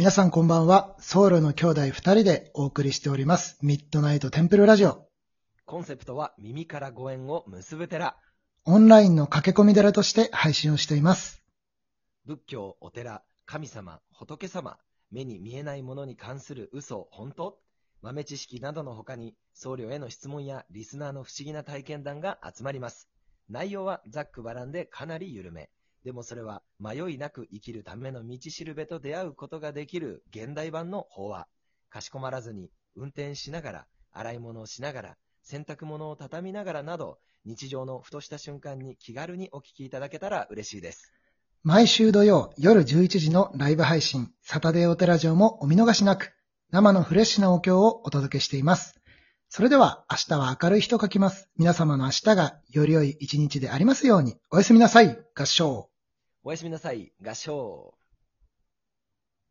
皆さんこんばんは。ソウルの兄弟二人でお送りしております。ミッドナイトテンプルラジオ。コンセプトは耳からご縁を結ぶ寺。オンラインの駆け込み寺として配信をしています。仏教、お寺、神様、仏様、目に見えないものに関する嘘、本当？豆知識などの他に、僧侶への質問やリスナーの不思議な体験談が集まります。内容はざっくばらんでかなり緩め。でもそれは迷いなく生きるための道しるべと出会うことができる現代版の法話。かしこまらずに運転しながら、洗い物をしながら、洗濯物を畳みながらなど、日常のふとした瞬間に気軽にお聞きいただけたら嬉しいです。毎週土曜夜11時のライブ配信、サタデーオテラジオもお見逃しなく、生のフレッシュなお経をお届けしています。それでは明日は明るい日と書きます。皆様の明日がより良い一日でありますように。おやすみなさい。合唱。おやすみなさい。合唱。